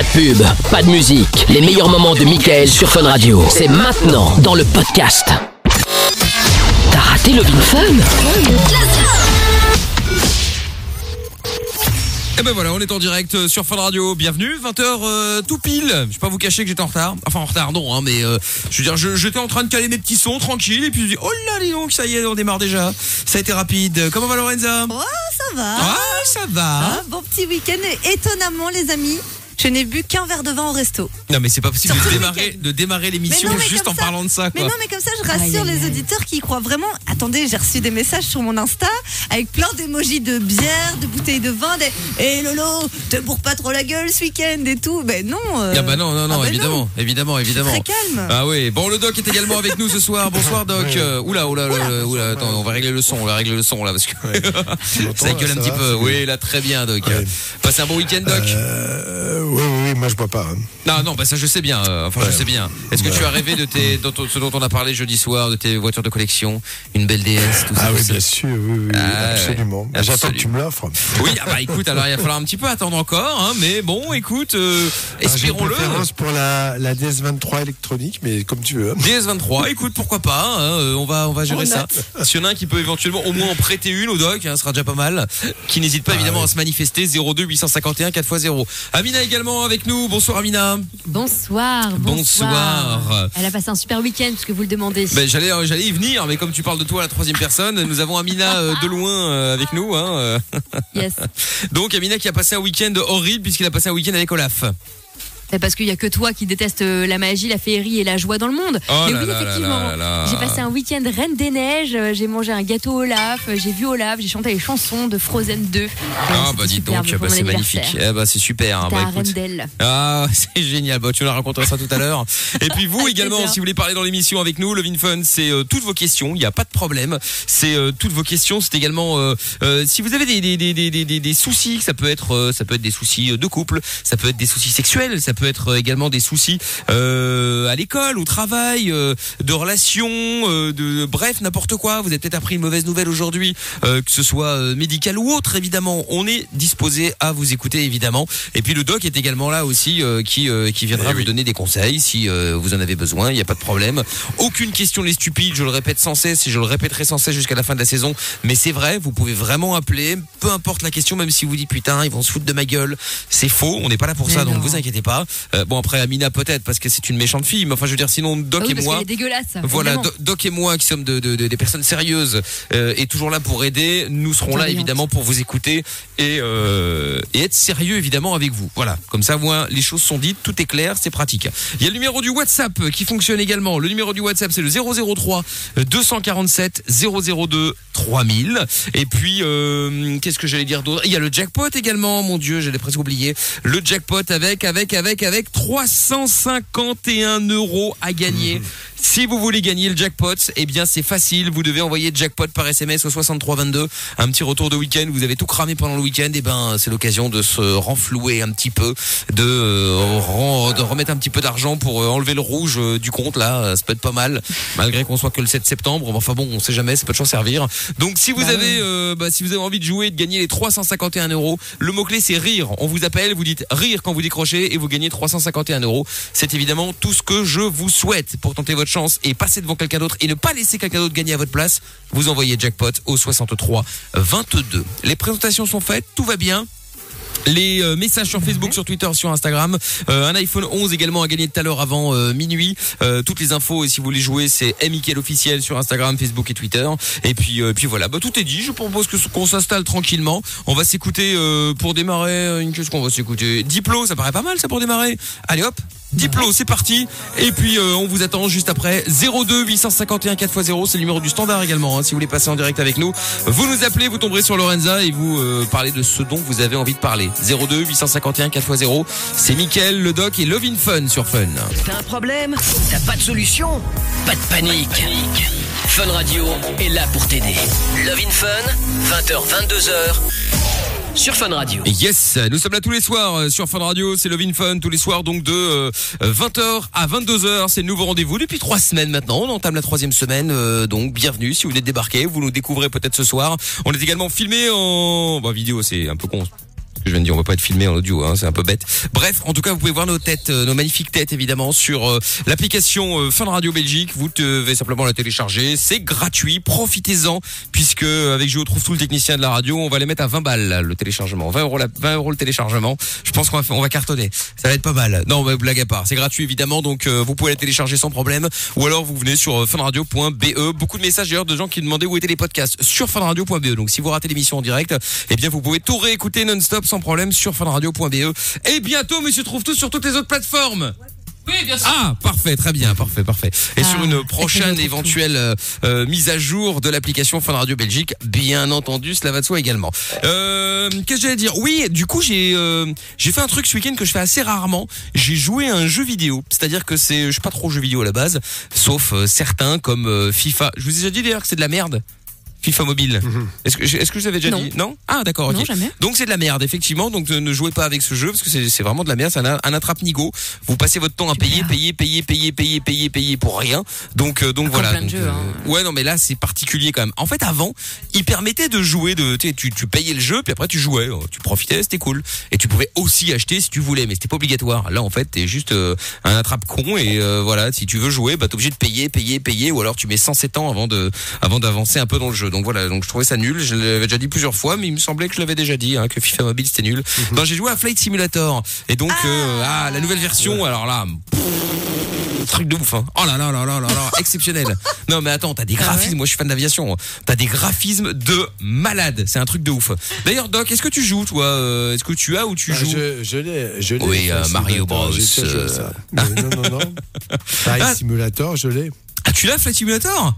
Pas de pub, pas de musique. Les meilleurs moments de Michael sur Fun Radio. C'est maintenant dans le podcast. T'as raté le Vin Fun Et ben voilà, on est en direct euh, sur Fun Radio. Bienvenue, 20h tout pile. Je vais pas vous cacher que j'étais en retard. Enfin en retard non, hein, mais euh, je veux dire, je- j'étais en train de caler mes petits sons tranquille et puis je dis oh là dis donc, ça y est, on démarre déjà. Ça a été rapide. Comment va Lorenza? Oh, ça va. Ah, ça va. Ah, bon petit week-end. Et étonnamment, les amis, je n'ai bu qu'un verre de vin au resto. Non mais c'est pas possible de démarrer, week-end. de démarrer l'émission juste en ça- parlant de ça Mais non, mais comme ça, je rassure les auditeurs qui y croient vraiment. Attendez, j'ai reçu des messages sur mon Insta avec plein d'émojis de bière, de bouteilles de vin, des Eh Lolo, te bourre pas trop la gueule ce week-end et tout. Ben non. euh, Ah bah non non non, ah bah évidemment, évidemment, évidemment. Très calme. Ah oui, bon le doc est également avec nous ce soir. Bonsoir doc. Euh, Oula oula oula, oula, attends, on va régler le son, on va régler le son là parce que ça gueule un petit peu. Oui, là très bien doc. Ouais. Passez un bon week-end doc. Oui, oui, oui, moi je bois pas. hein. Non, non, bah ça je sais bien. euh, enfin, je sais bien. Est-ce que tu as rêvé de tes, dont- ce dont on a parlé jeudi soir, de tes voitures de collection, une belle DS, tout ça Ah oui, bien sûr, oui, oui, Ah, absolument. ouais. J'attends que tu me l'offres. Oui, ah bah écoute, alors il va falloir un petit peu attendre encore, hein, mais bon, écoute, euh, Ah, J'ai une espérons-le. pour la, la DS23 électronique, mais comme tu veux. hein. DS23, écoute, pourquoi pas, hein, euh, on va on va gérer On ça. S'il y en a un qui peut éventuellement au moins en prêter une au doc, hein, ce sera déjà pas mal. Qui n'hésite pas évidemment ouais. à se manifester 02 851 4x0. Amina également avec nous. Bonsoir Amina. Bonsoir, Bonsoir. bonsoir. Elle a passé un super week-end puisque vous le demandez. Ben, j'allais euh, j'allais y venir, mais comme tu parles de toi à la troisième personne, nous avons Amina euh, de loin euh, avec nous. Hein. Yes. Donc Amina qui a passé un week-end horrible puisqu'il a passé un week-end avec Olaf. C'est parce qu'il y a que toi qui déteste euh, la magie, la féerie et la joie dans le monde. Oh Mais oui, là effectivement. J'ai passé un week-end reine des neiges. euh, J'ai mangé un gâteau Olaf. euh, J'ai vu Olaf. J'ai chanté les chansons de Frozen 2. Ah bah dis donc, bah, c'est magnifique. Eh bah c'est super. hein. Bah, écoute. Ah, c'est génial. Bah, tu nous raconteras ça tout à l'heure. Et puis vous également, si vous voulez parler dans l'émission avec nous, Levin Fun, c'est euh, toutes vos questions. Il n'y a pas de problème. C'est euh, toutes vos questions. C'est également euh, si vous avez des des, des, des, des, des- des soucis, ça peut être ça peut être des soucis de couple, ça peut être des soucis sexuels, ça peut être euh, également des soucis euh, à l'école, au travail, euh, de relations, euh, de bref n'importe quoi. Vous avez peut-être appris une mauvaise nouvelle aujourd'hui, euh, que ce soit euh, médical ou autre. Évidemment, on est disposé à vous écouter évidemment. Et puis le doc est également là aussi euh, qui euh, qui viendra Eh vous donner des conseils si euh, vous en avez besoin. Il n'y a pas de problème. Aucune question n'est stupide. Je le répète sans cesse et je le répéterai sans cesse jusqu'à la fin de la saison. Mais c'est vrai, vous pouvez vraiment appeler, peu importe la question, même si vous dites putain ils vont se foutre de ma gueule. C'est faux. On n'est pas là pour ça, Mais donc non. vous inquiétez pas. Euh, bon après Amina peut-être parce que c'est une méchante fille, mais enfin je veux dire sinon Doc Ah oui, et parce moi. qu'elle est dégueulasse. Voilà. Do- Doc et moi qui sommes de, de- de- des personnes sérieuses euh, et toujours là pour aider, nous serons là évidemment pour vous écouter et, euh, et être sérieux évidemment avec vous. Voilà, comme ça moi les choses sont dites, tout est clair, c'est pratique. Il y a le numéro du WhatsApp qui fonctionne également. Le numéro du WhatsApp c'est le 003 247 002 3000. Et puis euh, qu'est-ce que j'allais dire d'autre? Il y a le jackpot également, mon dieu, j'allais presque oublié. Le jackpot avec avec avec avec 351 euros à gagner. Si vous voulez gagner le jackpot, eh bien c'est facile. Vous devez envoyer jackpot par SMS au 6322. Un petit retour de week-end. Vous avez tout cramé pendant le week-end. Et ben c'est l'occasion de se renflouer un petit peu, de, euh, de remettre un petit peu d'argent pour euh, enlever le rouge euh, du compte là. Ça peut être pas mal, malgré qu'on soit que le 7 septembre. Enfin bon, on sait jamais. Ça peut toujours servir. Donc si vous avez, euh, bah, si vous avez envie de jouer, et de gagner les 351 euros, le mot clé c'est rire. On vous appelle, vous dites rire quand vous décrochez et vous gagnez 351 euros. C'est évidemment tout ce que je vous souhaite pour tenter votre chance et passer devant quelqu'un d'autre et ne pas laisser quelqu'un d'autre gagner à votre place. Vous envoyez jackpot au 63 22. Les présentations sont faites, tout va bien. Les euh, messages sur Facebook, sur Twitter, sur Instagram. Euh, un iPhone 11 également à gagner tout à l'heure avant euh, minuit. Toutes les infos et si vous voulez jouer, c'est Michael officiel sur Instagram, Facebook et Twitter. Et puis, puis voilà, bah, tout est dit. Je propose qu'on s'installe tranquillement. On va s'écouter pour démarrer. Une chose qu'on va s'écouter. Diplo, ça paraît pas mal ça pour démarrer. Allez hop. Diplo, c'est parti. Et puis euh, on vous attend juste après 02 851 4x0, c'est le numéro du standard également. hein, si vous voulez passer en direct avec nous, vous nous appelez, vous tomberez sur Lorenza et vous euh, parlez de ce dont vous avez envie de parler. 02 851 4x0, c'est Mickaël, le doc et Lovin Fun sur Fun. T'as un problème? T'as pas de solution? Pas de panique. Fun Radio est là pour t'aider. Love in Fun, 20h, 22h, sur Fun Radio. Yes, nous sommes là tous les soirs euh, sur Fun Radio, c'est Lovin Fun tous les soirs donc de euh, 20h à 22h, c'est le nouveau rendez-vous depuis trois semaines maintenant, on entame la troisième semaine euh, donc bienvenue si vous êtes débarqué, vous nous découvrez peut-être ce soir. On est également filmé en bah, vidéo, c'est un peu con. Je viens de dire, on va pas être filmé en audio, hein, c'est un peu bête. Bref, en tout cas, vous pouvez voir nos têtes, euh, nos magnifiques têtes évidemment sur euh, l'application euh, Fun Radio Belgique. Vous devez simplement la télécharger, c'est gratuit, profitez-en puisque euh, avec Géo trouve tout le technicien de la radio, on va les mettre à 20 balles là, le téléchargement, 20 euros, la, 20 euros le téléchargement. Je pense qu'on va, cartonner, ça va être pas mal. Non, mais blague à part, c'est gratuit évidemment, donc vous pouvez la télécharger sans problème, ou alors vous venez sur funradio.be. Beaucoup de messages d'ailleurs de gens qui demandaient où étaient les podcasts sur funradio.be. Donc si vous ratez l'émission en direct, eh bien vous pouvez tout réécouter non-stop sans problème sur funradio.be. Et bientôt, Monsieur trouve tout sur toutes les autres plateformes. Oui, bien sûr. Ah, parfait, très bien, parfait, parfait. Et Ah, sur une avec prochaine éventuelle euh, euh, mise à jour de l'application Fun Radio Belgique, bien entendu, cela va de soi également. Euh, Qu'est-ce que j'allais dire? Oui, du coup, j'ai euh, j'ai fait un truc ce week-end que je fais assez rarement. J'ai joué à un jeu vidéo, c'est-à-dire que c'est, je suis pas trop jeu vidéo à la base, sauf euh, certains comme euh, FIFA. Je vous ai déjà dit d'ailleurs que c'est de la merde. FIFA mobile. Est-ce que est-ce que je vous avais déjà Non. dit? Non? Ah d'accord, ok. Non, jamais. Donc c'est de la merde, effectivement. Donc ne, ne jouez pas avec ce jeu parce que c'est c'est vraiment de la merde. C'est un, un attrape-nigo. Vous passez votre temps à payer, payer, payer, payer, payer, payer, payer pour rien. Donc euh, donc voilà. plein de Donc, jeux, hein. Ouais non mais là c'est particulier quand même. En fait avant, il permettait de jouer de tu sais, tu tu payais le jeu puis après tu jouais, euh, tu profitais, c'était cool. Et tu pouvais aussi acheter si tu voulais, mais c'était pas obligatoire. Là en fait t'es juste euh, un attrape con et euh, voilà si tu veux jouer bah t'es obligé de payer, payer, payer ou alors tu mets 107 ans avant de avant d'avancer un peu dans le jeu. Donc voilà donc je trouvais ça nul. Je l'avais déjà dit plusieurs fois, mais il me semblait que je l'avais déjà dit hein, que FIFA Mobile c'était nul. Non j'ai joué à Flight Simulator et donc euh, ah la nouvelle version alors là. pff, Truc de ouf, hein. Oh là là là là là là, exceptionnel. Non mais attends, t'as des graphismes. Moi, je suis fan d'aviation. T'as des graphismes de malade. C'est un truc de ouf. D'ailleurs, Doc, est-ce que tu joues, toi euh, Est-ce que tu as ou tu Ah, joues je, je l'ai, je l'ai. Oui, euh, Flight Mario Simulator, Bros, euh, ça. Mais non, non, non. Flight Ah. Simulator, je l'ai. Ah, tu l'as, Flight Simulator?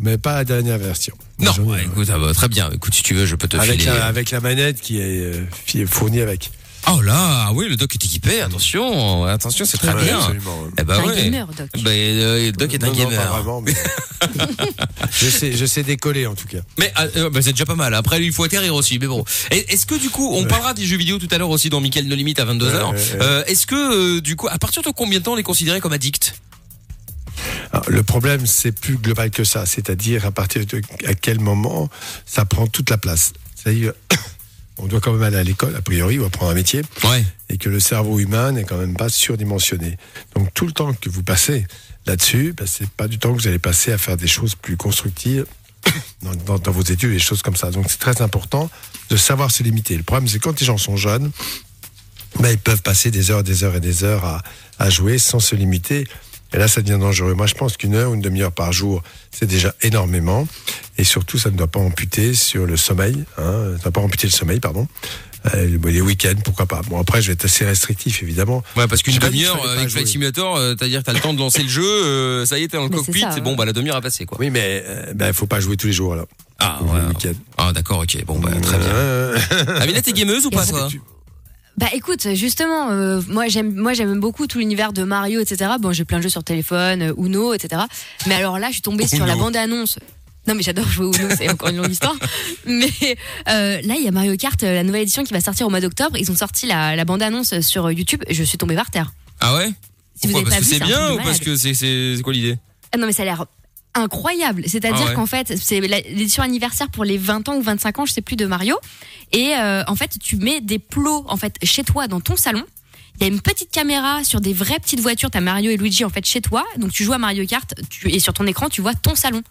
Mais pas la dernière version. Non. Ouais, ouais. écoute, ah bah, très bien. Écoute, si tu veux, je peux te avec, filer. la, avec la manette qui est euh, fournie avec. Oh là, ah oui, le Doc est équipé. Attention, attention, c'est très Ouais, bien. absolument, ouais. Eh Un ouais. gamer, Doc. Bah, euh, Doc est un Non, non, pas gamer. vraiment, mais- je, sais, je sais décoller en tout cas. Mais euh, euh, bah, c'est déjà pas mal. Après, il faut atterrir aussi. Mais bon. Est-ce que du coup, on parlera des jeux vidéo tout à l'heure aussi dans Michael No Limite à 22h. Ouais, ouais, ouais. Euh, Est-ce que euh, du coup, à partir de combien de temps on est considéré comme addict? Alors, le problème, c'est plus global que ça. C'est-à-dire à partir de à quel moment ça prend toute la place. C'est-à-dire, on doit quand même aller à l'école, a priori, ou apprendre un métier, Ouais. et que le cerveau humain n'est quand même pas surdimensionné. Donc tout le temps que vous passez là-dessus, ben, c'est pas du temps que vous allez passer à faire des choses plus constructives dans, dans- dans vos études, des choses comme ça. Donc c'est très important de savoir se limiter. Le problème, c'est quand les gens sont jeunes, ben, ils peuvent passer des heures, des heures et des heures à, à jouer sans se limiter. Et là, ça devient dangereux. Moi, je pense qu'une heure ou une demi-heure par jour, c'est déjà énormément. Et surtout, ça ne doit pas amputer sur le sommeil. Hein, ça ne doit pas amputer le sommeil, pardon. Euh, les week-ends, pourquoi pas. Bon, après, je vais être assez restrictif, évidemment. Ouais, parce qu'une demi-heure euh, avec Flight jouer. Simulator, euh, c'est-à-dire que t'as le temps de lancer le jeu, euh, ça y est, t'es dans le Mais cockpit, ça, c'est ouais. bon, bah la demi-heure a passé quoi. Oui, mais euh, ben, faut pas jouer tous les jours, là. Ah, ouais. Ah, d'accord, ok. Bon, bah très bien. Euh, Amina, t'es gameuse ou pas, toi Bah écoute, justement, euh, moi j'aime moi j'aime beaucoup tout l'univers de Mario, etc. Bon, j'ai plein de jeux sur téléphone, euh, Uno, etc. Mais alors là, je suis tombée sur la bande annonce. Non mais j'adore jouer Uno, c'est encore une longue histoire. Mais euh, là, il y a Mario Kart, la nouvelle édition qui va sortir au mois d'octobre. Ils ont sorti la, la bande annonce sur YouTube. Je suis tombée par terre. Ah ouais? Si Pourquoi? Parce pas que c'est bien ou parce que c'est c'est c'est quoi l'idée? Ah non mais ça a l'air incroyable. C'est-à-dire Ah ouais. qu'en fait, c'est l'édition anniversaire pour les 20 ans ou 25 ans, je sais plus, de Mario. Et euh, en fait, tu mets des plots en fait chez toi dans ton salon. Il y a une petite caméra sur des vraies petites voitures. T'as Mario et Luigi en fait chez toi. Donc tu joues à Mario Kart tu, et sur ton écran tu vois ton salon.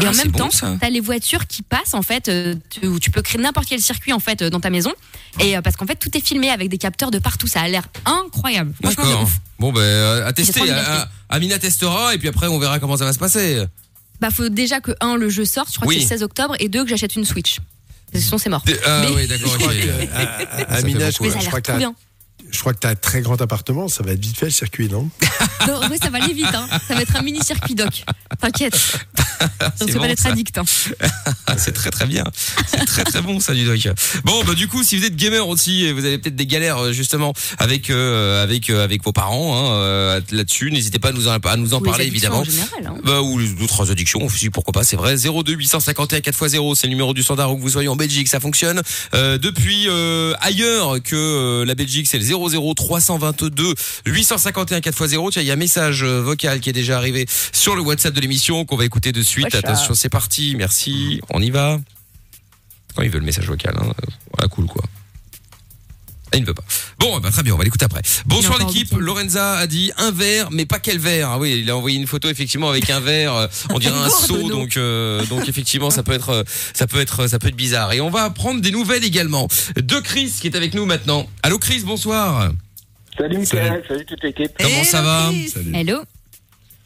Et Ah, en même bon, temps, t'as les voitures qui passent en fait. euh, tu, où tu peux créer n'importe quel circuit en fait euh, dans ta maison. Et euh, parce qu'en fait tout est filmé avec des capteurs de partout. Ça a l'air incroyable. D'accord. Bon, ben euh, à tester. Ah, ah, Amina testera et puis après on verra comment ça va se passer. Bah faut déjà que un le jeu sorte. Je crois Oui. que c'est le 16 octobre et deux que j'achète une Switch. Sinon c'est mort. Ah Mais- oui, d'accord. je crois ok. que, euh, à- à- fait Amina, je, ça a je crois que. Je crois que tu as un très grand appartement, ça va être vite fait le circuit, non Non, ouais, ça va aller vite. Hein. Ça va être un mini circuit doc. T'inquiète. Donc c'est bon, pas d'être ça. addict. Hein. C'est très très bien. C'est très très bon ça du doc. Bon bah du coup si vous êtes gamer aussi et vous avez peut-être des galères euh, justement avec euh, avec euh, avec vos parents hein, là-dessus, n'hésitez pas à nous en, à nous en Ou les parler addictions évidemment. En général, hein. Bah, ou les d'autres addictions aussi, pourquoi pas, c'est vrai. 02 851 4x0, c'est le numéro du standard où que vous soyez en Belgique, ça fonctionne. Euh, depuis ailleurs que la Belgique, c'est le 00 322 851 4x0. Tiens, il y a un message euh, vocal qui est déjà arrivé sur le WhatsApp de l'émission qu'on va écouter de suite. Wesh. Attention, c'est parti, merci, on y va. Quand il veut le message vocal, hein. voilà, cool quoi. Ah, il ne peut pas. Bon, bah, très bien, on va l'écouter après. Bonsoir l'équipe. Lorenza a dit un verre, mais pas quel verre. Ah oui, il a envoyé une photo effectivement avec un verre. euh, On dirait un seau, donc euh, donc effectivement ça peut être euh, ça peut être ça peut être bizarre. Et on va prendre des nouvelles également de Chris qui est avec nous maintenant. Allô Chris, bonsoir. Salut Michael, salut toute l'équipe. Comment Hello, ça va Chris. Salut. Hello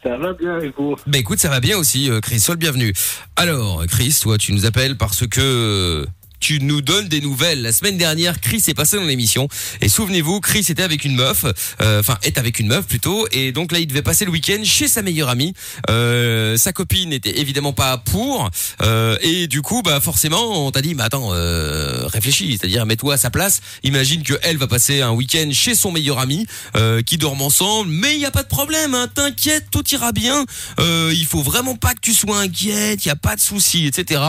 Ça va bien et vous Bah écoute, ça va bien aussi, euh, Chris. Sois le bienvenu. Alors, Chris, toi, tu nous appelles parce que euh, tu nous donnes des nouvelles. La semaine dernière, Chris est passé dans l'émission et souvenez-vous, Chris était avec une meuf, euh, enfin est avec une meuf plutôt, et donc là il devait passer le week-end chez sa meilleure amie. Euh, sa copine n'était évidemment pas pour, euh, et du coup, bah forcément, on t'a dit, mais attends, euh, réfléchis, c'est-à-dire mets-toi à sa place. Imagine que elle va passer un week-end chez son meilleur ami, euh, qui dorment ensemble, mais il y a pas de problème, hein, t'inquiète, tout ira bien. Euh, il faut vraiment pas que tu sois inquiète, il y a pas de souci, etc.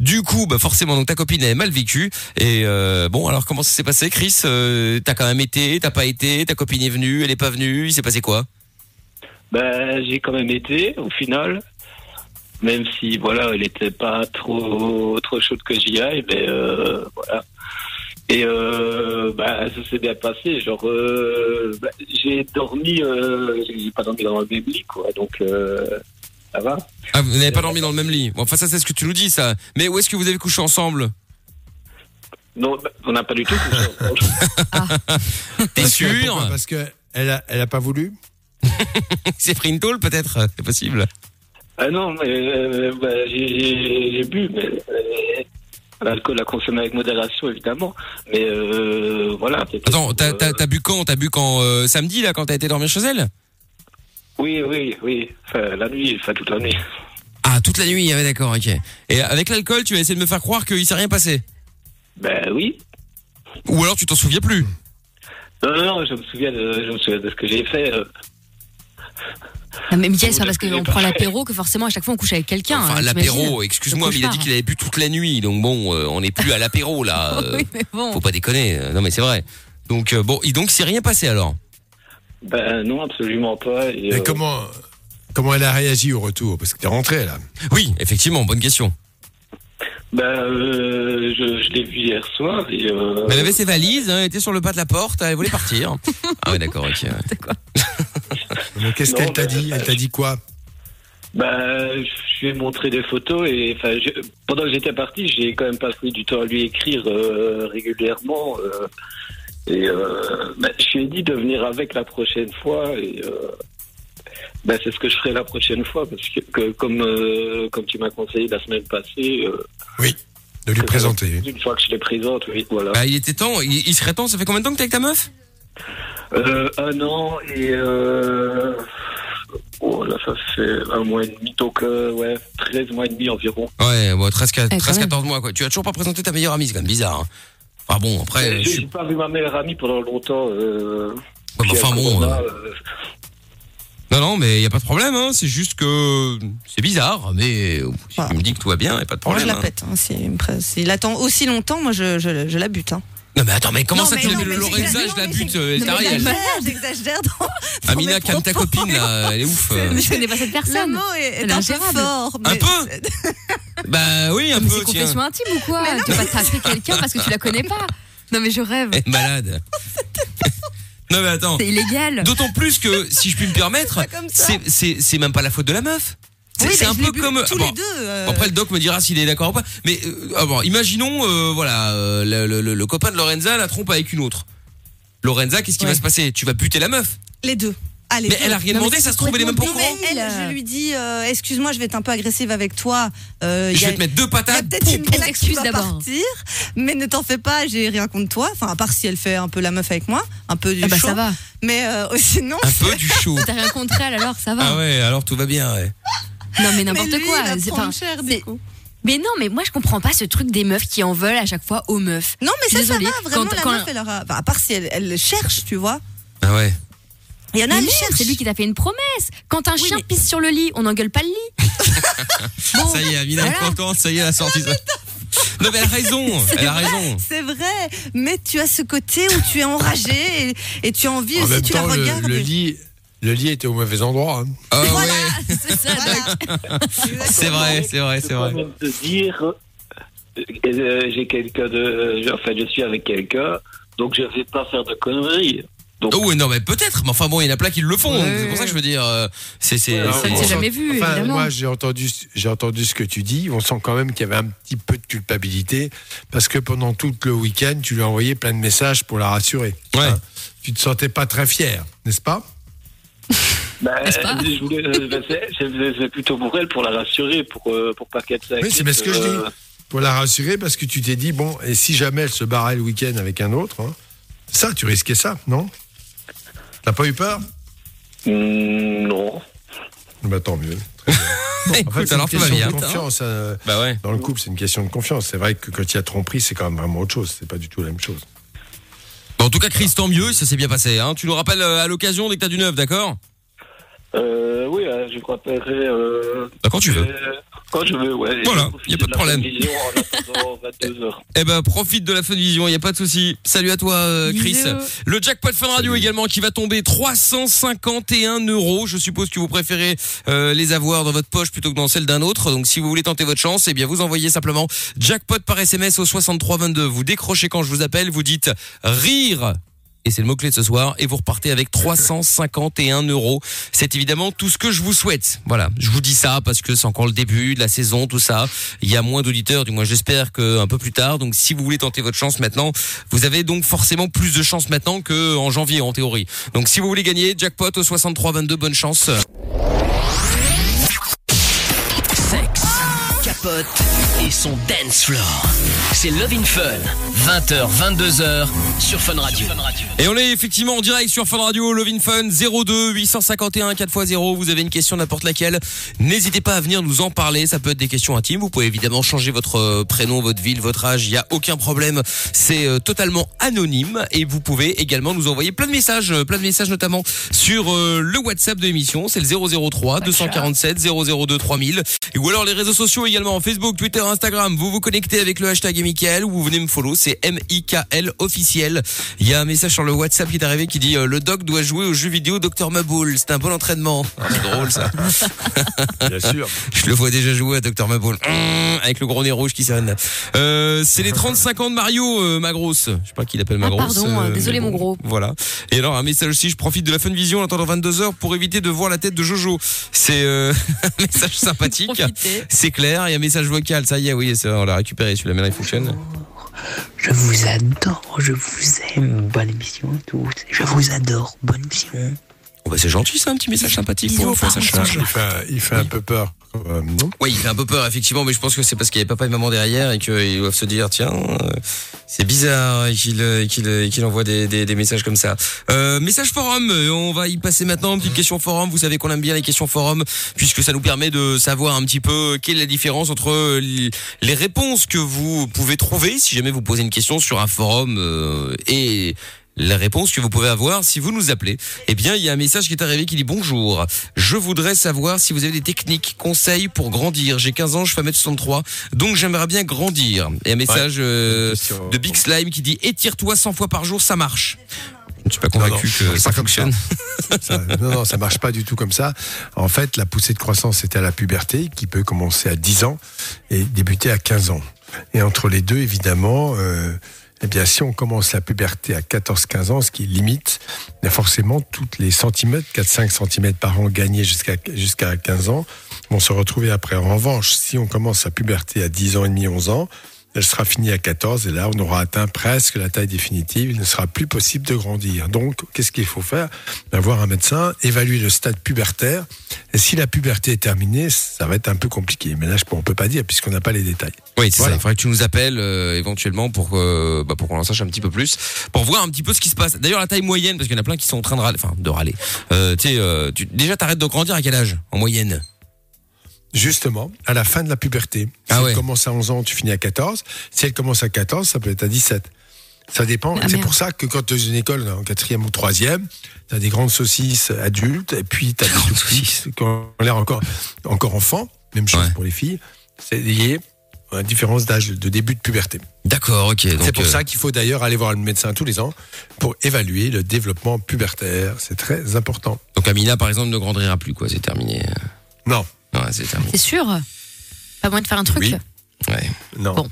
Du coup, bah forcément, donc ta copine mal vécu. Et euh, bon, alors comment ça s'est passé, Chris? Euh, T'as quand même été, t'as pas été, ta copine est venue, elle est pas venue, il s'est passé quoi? Ben j'ai quand même été au final, même si voilà, elle était pas trop trop chaude que j'y aille, mais euh, voilà. Et euh, bah, ça s'est bien passé. Genre, euh, bah, j'ai dormi, euh, j'ai pas dormi dans le même lit, quoi. Donc, ça va. Ah, vous n'avez pas dormi dans le même lit. Bon, enfin ça c'est ce que tu nous dis, ça. Mais où est-ce que vous avez couché ensemble? Non, on n'a pas du tout. ensemble. T'es sûr pourquoi Parce que elle a, elle a pas voulu. C'est pris une tôle peut-être, c'est possible. ah non, mais euh, bah, j'ai- bu, mais euh, l'alcool à consommer avec modération, évidemment. Mais euh, voilà. Attends, t'as euh, t'as- bu quand? T'as bu quand euh, samedi là, quand t'as été dormir chez elle? Oui, oui, oui. Enfin, la nuit, enfin toute la nuit. Ah, toute la nuit, ah d'accord, ok. Et avec l'alcool, tu vas essayer de me faire croire qu'il s'est rien passé? Ben oui. Ou alors tu t'en souviens plus Non, non, non, je me souviens de, je me souviens de ce que j'ai fait. euh. Ah, Mais Mickaël, c'est pas parce qu'on prend l'apéro que forcément à chaque fois on couche avec quelqu'un. Enfin, hein, l'apéro, excuse-moi, mais il a dit qu'il avait bu toute la nuit, donc bon, euh, on n'est plus à l'apéro là. euh, Oui, mais bon. Faut pas déconner. euh, Non, mais c'est vrai. Donc euh, bon, et donc c'est rien passé alors? Ben non, absolument pas. Et, Et euh, comment, comment elle a réagi au retour? Parce que t'es rentré là. Oui, effectivement, bonne question. Ben, euh, je, je l'ai vu hier soir et. Euh, elle avait ses valises, hein, elle était sur le pas de la porte, elle voulait partir. ah ouais, d'accord, ok. ouais. Mais qu'est-ce Non, qu'elle t'a ben, dit? Elle t'a dit quoi? Ben, je lui ai montré des photos et enfin, je- pendant que j'étais parti, j'ai quand même passé du temps à lui écrire euh, régulièrement. euh, et euh, ben, je lui ai dit de venir avec la prochaine fois et euh, ben, c'est ce que je ferai la prochaine fois parce que, que comme euh, comme tu m'as conseillé la semaine passée, euh, De lui présenter. une fois que je les présente, oui, voilà. Bah, il était temps, il, il serait temps, ça fait combien de temps que t'es avec ta meuf? Euh, un an et euh, oh là ça fait un mois et demi donc euh, ouais 13 mois et demi environ. Ouais, bon, 13, Eh, quand 13 même. 14 mois quoi. Tu as toujours pas présenté ta meilleure amie, c'est quand même bizarre. hein. Enfin bon, après, je J'ai j'ai pas vu ma meilleure amie pendant longtemps. Euh, Ouais, puis enfin bon, Corona, euh, Non, non, mais il y a pas de problème, hein. c'est juste que c'est bizarre, mais euh, si tu me dis que tout va bien, y a pas de Moi, problème. je la hein. pète. hein. S'il attend aussi longtemps, moi, je, je, je la bute. Hein. Non, mais attends, mais comment Non, ça mais tu non, l'as mais le Lorenza, je la mais bute, euh, mais J'exagère, dans, dans Amina, calme ta copine là, elle est ouf. euh. Je connais pas cette Le personne. mot est, est Elle est un peu fort. Un mais- peu Bah oui, un Mais peu, c'est confession intime ou quoi Mais non, Tu vas taper quelqu'un parce que tu la connais pas. Non mais je rêve. Elle est malade. non mais attends. C'est illégal. D'autant plus que, si je puis me permettre, c'est- même pas la faute de la meuf. C'est Oui, mais un peu comme. Tous bon, les deux. euh, Après le doc me dira s'il est d'accord ou pas. Mais euh, ah bon, imaginons, euh, voilà, le, le- le- le copain de Lorenza la trompe avec une autre. Lorenza, qu'est-ce qui Ouais. va se passer? Tu vas buter la meuf. Les deux. Mais elle a rien demandé, c'est ça se trouve elle est même pas au courant. elle, je lui dis, euh, excuse-moi, je vais être un peu agressive avec toi. Euh, Je y a- vais te mettre deux patates. peut-être une qui Excuse d'abord. partir, mais ne t'en fais pas, j'ai rien contre toi. Enfin, à part si elle fait un peu la meuf avec moi, un peu du Ah bah chaud. ça va. Mais euh, sinon, Un peu du chaud. T'as rien contre elle alors ça va. Ah ouais, alors tout va bien. Ouais. Non mais n'importe quoi. C'est- cher, du coup. Mais non mais moi je comprends pas ce truc des meufs qui en veulent à chaque fois aux meufs. Non, mais ça, ça va, vraiment, Quand- la quand- meuf, elle aura... enfin, à part si elle, elle cherche, tu vois. Ah ouais. Il y en a, non, cherche. c'est lui qui t'a fait une promesse. Quand un Oui, chien mais- pisse sur le lit, on n'engueule pas le lit. bon, Ça y est, Amina est voilà. contente, ça y est, elle a sorti ça. Non mais elle a raison, elle a vrai. raison. C'est vrai, mais tu as ce côté où tu es enragé et, et tu as envie En aussi, même tu temps, la le, regardes. le lit, le lit était au mauvais endroit. hein. Ah Voilà, ouais, c'est ça, c'est vrai, c'est vrai, je c'est vrai. même te dire, euh, euh, j'ai quelqu'un de, euh, enfin, je suis avec quelqu'un, donc je vais pas faire de conneries. Donc, Oh ouais, non, mais peut-être. Mais enfin bon, il y en a plein qui le font. Ouais. C'est pour ça que je veux dire. euh, C'est, c'est. Ouais, Ça ne s'est jamais vu, Enfin, évidemment. Moi, j'ai entendu, j'ai entendu ce que tu dis. On sent quand même qu'il y avait un petit peu de culpabilité parce que pendant tout le week-end, tu lui as envoyé plein de messages pour la rassurer. Ouais. Hein tu te sentais pas très fier, n'est-ce pas? Bah, euh, bah, c'est- plutôt pour elle, pour la rassurer, pour, euh, pour pas qu'elle s'inquiète. Oui, c'est bien ce que je euh, Pour la rassurer parce que tu t'es dit bon, et si jamais elle se barrait le week-end avec un autre, hein, ça, tu risquais ça, non? T'as pas eu peur? Hmm, non. Bah tant mieux. Très bien. En fait, alors une question bien. de confiance. euh, Bah ouais. Dans le couple, c'est une question de confiance. C'est vrai que quand il y a tromperie, c'est quand même vraiment autre chose. C'est pas du tout la même chose. Bon, en tout cas, Chris, tant mieux, ça s'est bien passé. Hein. Tu nous rappelles euh, à l'occasion dès que t'as du neuf, d'accord? Euh, oui, euh, je vous rappellerai. Euh, Bah, Quand tu veux. Quand je veux, ouais. Voilà, y a pas de problème. télévision En attendant 22 heures. Eh ben, profite de la Fun Vision, y a pas de souci. Salut à toi, euh, Chris. Le jackpot Fun Radio également qui va tomber 351 euros. Je suppose que vous préférez euh, les avoir dans votre poche plutôt que dans celle d'un autre. Donc, si vous voulez tenter votre chance, eh bien, vous envoyez simplement jackpot par SMS au 6322. Vous décrochez quand je vous appelle, vous dites rire. Et c'est le mot-clé de ce soir. Et vous repartez avec 351 euros. C'est évidemment tout ce que je vous souhaite. Voilà. Je vous dis ça parce que c'est encore le début de la saison, tout ça. Il y a moins d'auditeurs, du moins j'espère qu'un peu plus tard. Donc si vous voulez tenter votre chance maintenant, vous avez donc forcément plus de chance maintenant que en janvier en théorie. Donc si vous voulez gagner, jackpot au 6322, bonne chance. Sexe, capote et son dance floor. C'est Love in Fun, 20h, 22h sur Fun Radio. Et on est effectivement en direct sur Fun Radio, Love in Fun 02 851 4x0. Vous avez une question n'importe laquelle. N'hésitez pas à venir nous en parler. Ça peut être des questions intimes. Vous pouvez évidemment changer votre euh, prénom, votre ville, votre âge. Il y a aucun problème. C'est euh, totalement anonyme. Et vous pouvez également nous envoyer plein de messages, euh, plein de messages notamment sur le WhatsApp de l'émission. C'est le 003 247 002 3000. Et ou alors les réseaux sociaux également, Facebook, Twitter, Instagram. Vous vous connectez avec le hashtag Michael ou vous venez me follow. C'est M-I-K-L officiel. Il y a un message sur le WhatsApp qui est arrivé qui dit euh, le doc doit jouer au jeu vidéo Dr Maboul. C'est un bon entraînement. Ah, c'est drôle ça. Bien sûr. Je le vois déjà jouer à Dr Maboul. Mmh, avec le gros nez rouge qui s'arrête. Euh, c'est les 35 ans de Mario, euh, ma grosse. Je sais pas qui l'appelle ma Ah, grosse. pardon, euh, mais désolé, mon gros. Voilà. Et alors un message aussi, je profite de la Fun Vision en attendant 22h pour éviter de voir la tête de Jojo. C'est euh, un message sympathique. C'est clair, il y a un message vocal, ça oui, ça, on l'a récupéré, celui-là, maintenant il fonctionne. Je vous adore, je vous aime. Bonne émission et tout. Je vous adore. Bonne émission. Bon, bah, c'est gentil ça, un petit message sympathique pour change. Il fait, il fait un peu peur. euh, non? Oui, il fait un peu peur, effectivement, mais je pense que c'est parce qu'il y avait papa et maman derrière et qu'ils doivent se dire, tiens, euh, c'est bizarre et qu'il euh, euh, qu'il envoie des, des, des messages comme ça. Euh, message forum, on va y passer maintenant, une petite question forum. Vous savez qu'on aime bien les questions forum puisque ça nous permet de savoir un petit peu quelle est la différence entre les réponses que vous pouvez trouver si jamais vous posez une question sur un forum euh, et la réponse que vous pouvez avoir si vous nous appelez. Eh bien, il y a un message qui est arrivé qui dit bonjour. Je voudrais savoir si vous avez des techniques, conseils pour grandir. J'ai 15 ans, je fais 1m63, donc j'aimerais bien grandir. Et un message euh, de Big Slime qui dit étire-toi 100 fois par jour, ça marche. Je ne suis pas convaincu non, que ça fonctionne. Ça- non, non, ça marche pas du tout comme ça. En fait, la poussée de croissance, c'est à la puberté, qui peut commencer à 10 ans et débuter à 15 ans. Et entre les deux, évidemment, euh, eh bien, si on commence la puberté à 14-15 ans, ce qui limite, forcément toutes les centimètres, 4-5 centimètres par an gagnés jusqu'à jusqu'à 15 ans, vont se retrouver après. En revanche, si on commence la puberté à 10 ans et demi, 11 ans, elle sera finie à 14 et là on aura atteint presque la taille définitive, il ne sera plus possible de grandir. Donc qu'est-ce qu'il faut faire? Ben, Voir un médecin, évaluer le stade pubertaire et si la puberté est terminée, ça va être un peu compliqué. Mais là je- on peut pas dire puisqu'on n'a pas les détails. Oui, c'est Voilà. ça. Il faudrait que tu nous appelles euh, éventuellement pour que, bah, pour qu'on en sache un petit peu plus, pour voir un petit peu ce qui se passe. D'ailleurs, la taille moyenne, parce qu'il y en a plein qui sont en train de râler, enfin de râler. Euh, tu sais, euh, tu, déjà t'arrêtes de grandir à quel âge en moyenne? Justement, à la fin de la puberté. Si Ah ouais. elle commence à 11 ans, tu finis à 14. Si elle commence à 14, ça peut être à 17. Ça dépend. Ah, c'est pour ça que quand tu es dans une école en quatrième ou troisième, tu as des grandes saucisses adultes et puis tu as des petits qui ont l'air encore, encore enfants. Même chose Ouais. pour les filles. C'est lié à la différence d'âge de début de puberté. D'accord, ok. C'est pour euh, ça qu'il faut d'ailleurs aller voir le médecin tous les ans pour évaluer le développement pubertaire. C'est très important. Donc Amina, par exemple, ne grandira plus, quoi. C'est terminé. Non, C'est terminé. C'est sûr Pas moyen de faire un truc Oui. Ouais. non. Bon.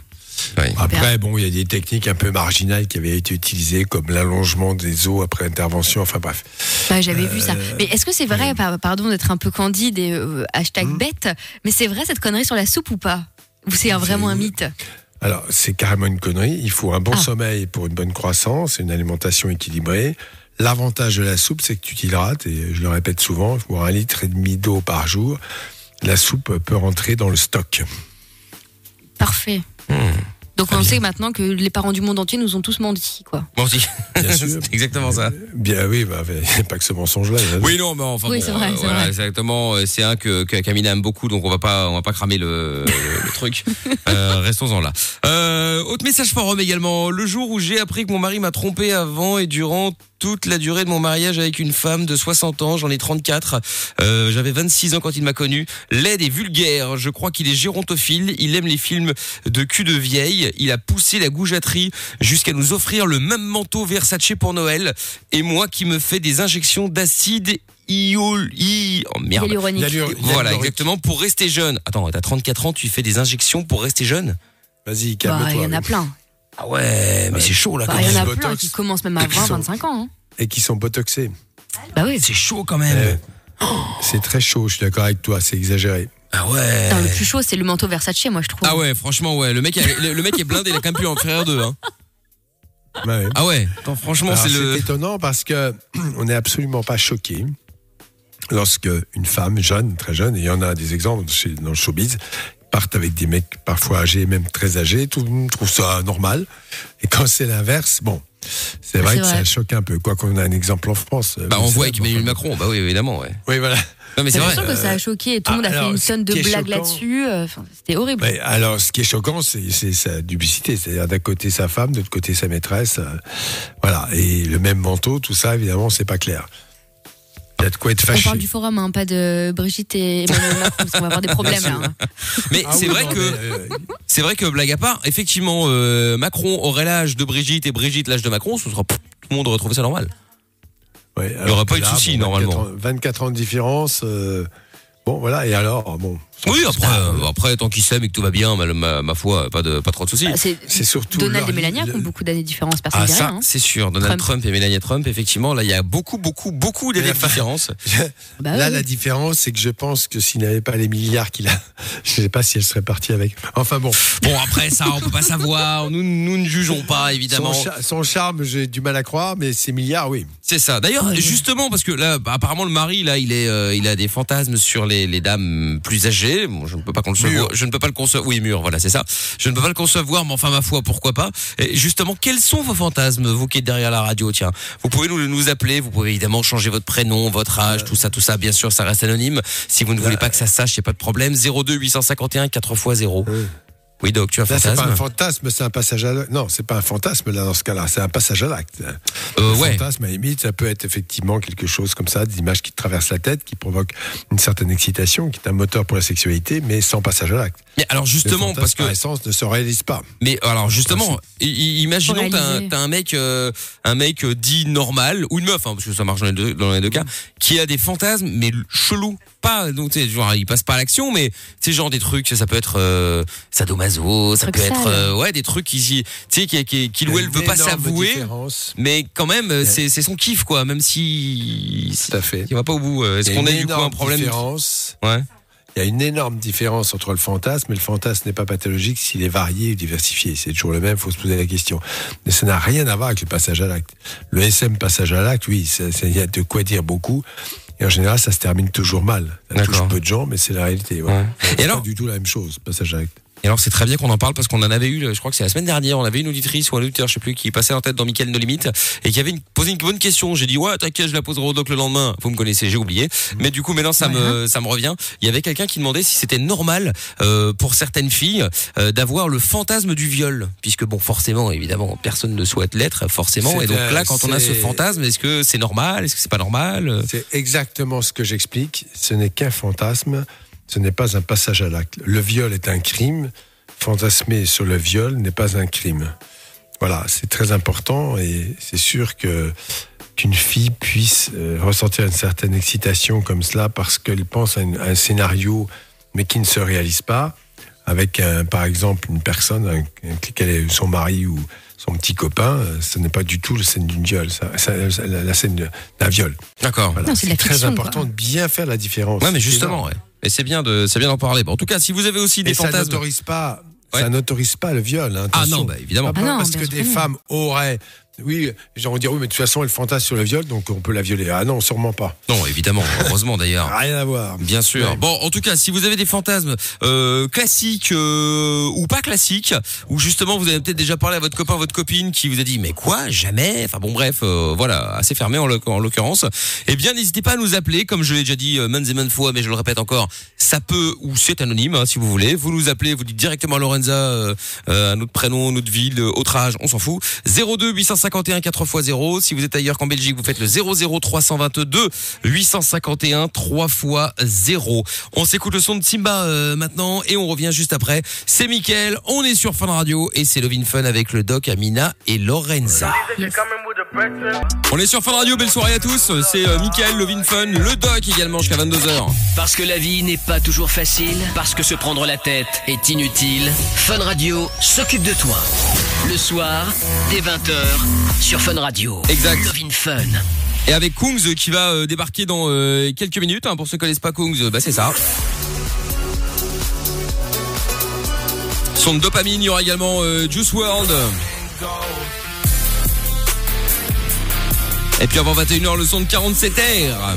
Ouais. Après, bon, il y a des techniques un peu marginales qui avaient été utilisées, comme l'allongement des os après intervention. Enfin bref. Bah, J'avais vu Euh, ça. Mais est-ce que c'est vrai, par- pardon d'être un peu candide et euh, hashtag Hmm. bête, mais c'est vrai cette connerie sur la soupe ou pas? Ou c'est un- vraiment un mythe? Alors, c'est carrément une connerie. Il faut un bon Ah. sommeil pour une bonne croissance, une alimentation équilibrée. L'avantage de la soupe, c'est que tu t'hydrates, et je le répète souvent, il faut boire un litre et demi d'eau par jour. La soupe peut rentrer dans le stock. Parfait. Hmm. Donc on sait maintenant que les parents du monde entier nous ont tous menti, quoi. Si. Bien sûr. c'est exactement ça. Bien oui, bah, il n'y a pas que ce mensonge-là. Oui, non, mais enfin, Oui, bon, c'est vrai, euh, c'est voilà, vrai. exactement. euh, C'est un que, que Camilla aime beaucoup, donc on va pas, on va pas cramer le, le, le truc. Euh, Restons-en là. Euh, autre message forum également. Le jour où j'ai appris que mon mari m'a trompé avant et durant toute la durée de mon mariage avec une femme de 60 ans, j'en ai 34. Euh, J'avais 26 ans quand il m'a connu. Laide et vulgaire. Je crois qu'il est gérontophile. Il aime les films de cul de vieille. Il a poussé la goujaterie jusqu'à nous offrir le même manteau Versace pour Noël. Et moi qui me fais des injections d'acide iol... i- Oh merde. Voilà, exactement, pour rester jeune. Attends, t'as 34 ans, tu fais des injections pour rester jeune? Vas-y, Bah, calme-toi. il y en a plein. Ah ouais, mais c'est chaud là Bah, quand il y en a plein qui commencent même à 20, 25 ans. hein. Et qui sont botoxés. Bah oui. C'est chaud quand même. C'est très chaud, je suis d'accord avec toi, c'est exagéré. Ah ouais. Non, le plus chaud, c'est le manteau Versace, moi, je trouve. Ah ouais, franchement, ouais. Le mec, a- le, le mec est blindé, il a quand même pu en faire deux. Hein. Ouais. Ah ouais. Attends, franchement, Alors, c'est c'est le. étonnant parce que on n'est absolument pas choqué lorsque une femme jeune, très jeune, et il y en a des exemples chez- dans le showbiz, partent avec des mecs parfois âgés, même très âgés, tout le monde trouve ça normal. Et quand c'est l'inverse, bon, c'est vrai C'est que vrai. ça choque un peu. Quoi qu'on a un exemple en France. euh, Bah, on voit avec Emmanuel Macron. Bah oui, évidemment, ouais. Oui, voilà. Non, mais c'est J'ai vrai. l'impression que ça a choqué et tout le ah, monde a fait alors, une tonne de blagues là-dessus. euh, enfin, C'était horrible. Alors, ce qui est choquant, c'est sa dubicité. C'est-à-dire, d'un côté sa femme, de l'autre côté sa maîtresse. euh, voilà. Et le même manteau, tout ça, évidemment, c'est pas clair. Il y a de quoi être On fâché. parle du forum, hein, pas de Brigitte et Emmanuel Macron, parce qu'on va avoir des problèmes là. hein. Mais Ah c'est oui, vrai non, que. euh, C'est vrai que blague à part, effectivement, euh, Macron aurait l'âge de Brigitte et Brigitte l'âge de Macron, ce sera pff, tout le monde aurait trouvé ça normal. Ouais, Il y aura pas eu de souci, bon, 24 normalement. ans- 24 ans de différence. euh, bon, voilà. Et alors, bon. Oui, après, euh, après tant qu'il s'aime et que tout va bien, ma, ma, ma foi, pas de pas trop de soucis. Bah, c'est surtout. Donald leur- et Mélania qui ont beaucoup d'années de différence, personne Ah ne ça, hein. c'est sûr. Donald Trump. Trump. et Melania Trump, effectivement, là, il y a beaucoup, beaucoup, beaucoup d'années de différence. Bah Là, oui. la différence, c'est que je pense que s'il n'avait pas les milliards qu'il a, je sais pas si elle serait partie avec. Enfin bon, Bon, après ça, on peut pas savoir. Nous, nous ne jugeons pas, évidemment. son, cha- son charme, j'ai du mal à croire, mais ses milliards, oui. C'est ça. D'ailleurs, justement, parce que là, bah, apparemment, le mari, là, il est, euh, il a des fantasmes sur les, les dames plus âgées. Bon, je ne peux pas concevoir. Je ne peux pas le concevoir. Oui, mûr. Voilà, c'est ça. Je ne peux pas le concevoir, mais enfin, ma foi, pourquoi pas. Et justement, quels sont vos fantasmes, vous qui êtes derrière la radio? Tiens, vous pouvez nous, nous appeler. Vous pouvez évidemment changer votre prénom, votre âge, tout ça, tout ça. Bien sûr, ça reste anonyme. Si vous ne voulez pas que ça se sache, il n'y a pas de problème. 02 851 4 x 0. Oui, donc tu as un Là, c'est pas fantasme un fantasme, c'est un passage à l'acte. Non, c'est pas un fantasme, là, dans ce cas-là, c'est un passage à l'acte. Euh, Le ouais. fantasme, à la limite, ça peut être effectivement quelque chose comme ça, des images qui te traversent la tête, qui provoquent une certaine excitation, qui est un moteur pour la sexualité, mais sans passage à l'acte. Mais alors justement, fantasme, parce que par essence, ne se réalise pas. Mais alors justement, imaginons un, t'as un mec, euh, un mec euh, dit normal ou une meuf, hein, parce que ça marche dans les deux, dans les deux cas, qui a des fantasmes mais chelous. Pas donc tu sais genre il passe pas à l'action, mais c'est genre des trucs, ça peut être euh, sadomaso, ça peut être euh, ouais des trucs qui, tu sais qui, qui, qu'il ou elle veut pas s'avouer, mais quand même euh, c'est c'est son kiff quoi, même si Tout à fait. il va pas au bout. euh, Est-ce Il y a qu'on a du coup un problème différence. Ouais. Il y a une énorme différence entre le fantasme et le fantasme n'est pas pathologique s'il est varié ou diversifié. C'est toujours le même, il faut se poser la question. Mais ça n'a rien à voir avec le passage à l'acte. Le SM passage à l'acte, oui, il y a de quoi dire beaucoup. Et en général, ça se termine toujours mal. Ça touche peu de gens, mais c'est la réalité. Ouais. Et alors pas du tout la même chose, passage l'acte. Et alors c'est très bien qu'on en parle parce qu'on en avait eu, je crois que c'est la semaine dernière, on avait une auditrice ou un auditeur, je sais plus, qui passait en tête dans Mickaël No Limite et qui avait une- posé une bonne question. J'ai dit ouais, t'inquiète, je la poserai au doc le lendemain. Vous me connaissez, j'ai oublié. Mais du coup maintenant ça me ça me revient. Il y avait quelqu'un qui demandait si c'était normal euh, pour certaines filles euh, d'avoir le fantasme du viol, puisque bon forcément évidemment personne ne souhaite l'être forcément. Et donc là quand on a ce fantasme, est-ce que c'est normal, est-ce que c'est pas normal? C'est exactement ce que j'explique. Ce n'est qu'un fantasme, ce n'est pas un passage à l'acte. Le viol est un crime. Fantasmer sur le viol n'est pas un crime. Voilà, c'est très important et c'est sûr que qu'une fille puisse euh, ressentir une certaine excitation comme cela parce qu'elle pense à, un scénario mais qui ne se réalise pas. avec, un, par exemple, une personne est son mari ou son petit copain, euh, ce n'est pas du tout la scène d'une viol, ça, ça- ça- la, la scène d'un viol. D'accord. Voilà. C'est très fiction, important quoi. de bien faire la différence. Ouais, mais justement, ouais. Et c'est bien de, c'est bien d'en parler. Bon, en tout cas, si vous avez aussi des Et ça fantasmes. n'autorise pas, Ouais. ça n'autorise pas le viol. hein, Ah non, bah évidemment. Pas Ah non, parce que des femmes auraient, oui, les gens vont dire oui, mais de toute façon, elle fantasme sur le viol, donc on peut la violer. Ah non, sûrement pas. Non, évidemment. Heureusement d'ailleurs. Rien à voir. Bien sûr. Ouais. Bon, en tout cas, si vous avez des fantasmes euh, classiques euh, ou pas classiques, ou justement vous avez peut-être déjà parlé à votre copain, votre copine qui vous a dit mais quoi, jamais? Enfin bon, bref, euh, voilà, assez fermé en l'oc- en l'occurrence. Eh bien, n'hésitez pas à nous appeler, comme je l'ai déjà dit euh, maintes et maintes fois, mais je le répète encore, ça peut ou c'est anonyme hein, si vous voulez. Vous nous appelez, vous dites directement à Lorenza, euh, euh, notre prénom, notre ville, autre âge, on s'en fout. 02 851 4x0. Si vous êtes ailleurs qu'en Belgique, vous faites le 00 322 851 3 x 0. On s'écoute le son de Simba euh, maintenant et on revient juste après. C'est Mickaël, on est sur Fun Radio et c'est Lovin Fun avec le doc Amina et Lorenza. On est sur Fun Radio, belle soirée à tous. C'est euh, Mickaël, Lovin Fun, le doc également jusqu'à 22h. Parce que la vie n'est pas toujours facile, parce que se prendre la tête est inutile, Fun Radio s'occupe de toi. Le soir, dès 20h, sur Fun Radio. Exact. Love in Fun. Et avec Kungs qui va euh, débarquer dans euh, quelques minutes. hein, pour ceux qui connaissent pas Kungs, bah c'est ça. Son de dopamine, il y aura également euh, Juice World. Et puis avant 21h, le son de 47 r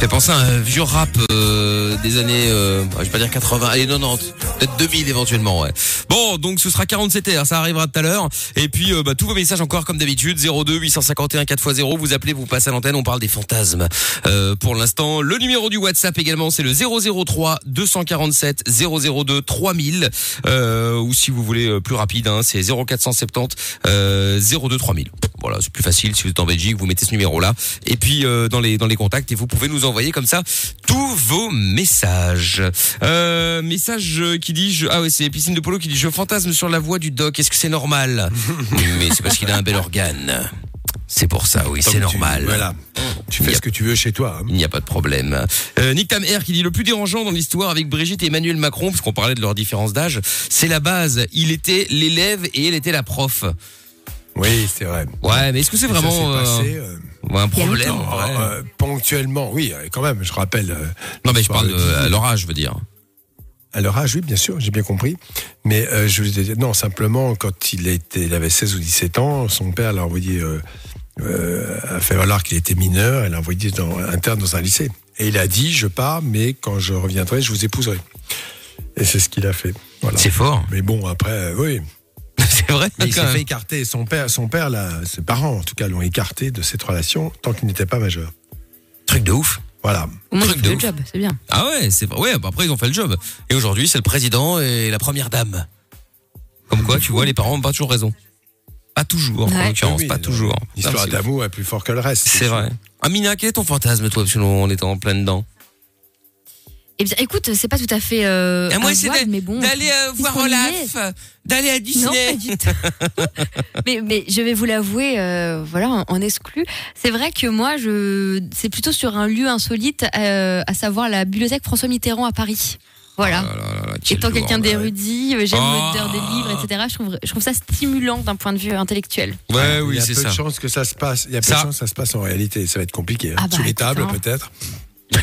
fait penser à un vieux rap euh, des années, euh, je vais pas dire 80, allez 90, peut-être 2000 éventuellement, ouais. Bon, donc ce sera 47 r ça arrivera tout à l'heure. Et puis euh, bah, tous vos messages encore comme d'habitude, 02 851 4x0, vous appelez, vous passez à l'antenne, on parle des fantasmes. Euh, pour l'instant, le numéro du WhatsApp également, c'est le 003 247 002 3000. Euh, ou si vous voulez euh, plus rapide, hein, c'est 0470 euh, 02 3000. Voilà, c'est plus facile si vous êtes en Belgique, vous mettez ce numéro-là. Et puis dans les dans les contacts et vous pouvez nous envoyer comme ça tous vos messages. Euh, message qui dit je, ah ouais c'est piscine de polo qui dit je fantasme sur la voix du doc. Est-ce que c'est normal Mais c'est parce qu'il a un bel organe. C'est pour ça, oui, c'est tu- normal. Voilà. Tu fais ce que tu veux chez toi. hein. Il n'y a pas de problème. Euh, Nick Tam Air qui dit le plus dérangeant dans l'histoire avec Brigitte et Emmanuel Macron, parce qu'on parlait de leur différence d'âge, c'est la base. Il était l'élève et elle était la prof. Oui, c'est vrai. Ouais, mais est-ce que c'est vraiment euh, passé, euh, un problème ouais. euh, ponctuellement, oui, quand même. Je rappelle. Non, mais je parle de, à leur âge, je veux dire. À leur âge, oui, bien sûr, j'ai bien compris. Mais euh, je voulais dire, non, simplement, quand il, était, il avait 16 ou 17 ans, son père l'a envoyé, a fait valoir qu'il était mineur, elle l'a envoyé dans, interne dans un lycée. Et il a dit, je pars, mais quand je reviendrai, je vous épouserai. Et c'est ce qu'il a fait. Voilà. C'est fort. Mais bon, après, oui. C'est vrai. Mais il s'est fait écarter. Son père, son père là, ses parents, en tout cas, l'ont écarté de cette relation tant qu'il n'était pas majeur. Truc de ouf. Voilà. Au moins, Truc il de fait le ouf. job, c'est bien. Ah ouais, c'est ouais. bah après ils ont fait le job. Et aujourd'hui c'est le président et la première dame. Comme quoi, tu vois, les parents ont pas toujours raison. Pas toujours, en l'occurrence, Oui, pas non, toujours. L'histoire d'amour est plus fort que le reste. C'est vrai. Amina, quel est ton fantasme, toi, parce que nous, on est en plein dedans Eh bien, écoute, c'est pas tout à fait euh, Et moi, c'est mais bon. d'aller euh, voir Olaf, d'aller à Non, Disney. pas du tout. mais, mais je vais vous l'avouer, euh, voilà, en, exclu. C'est vrai que moi, je, c'est plutôt sur un lieu insolite, euh, à savoir la bibliothèque François Mitterrand à Paris. Voilà. Oh là là là, quel Étant quelqu'un d'érudit, euh, j'aime Oh. l'odeur des livres, etc. Je trouve, je trouve ça stimulant d'un point de vue intellectuel. Ouais, il oui, y a c'est peu ça. de chances que ça se passe. Il y a peu Ça. de chances que ça se passe en réalité. Ça va être compliqué. hein. Ah bah, Sous les tables, hein. peut-être.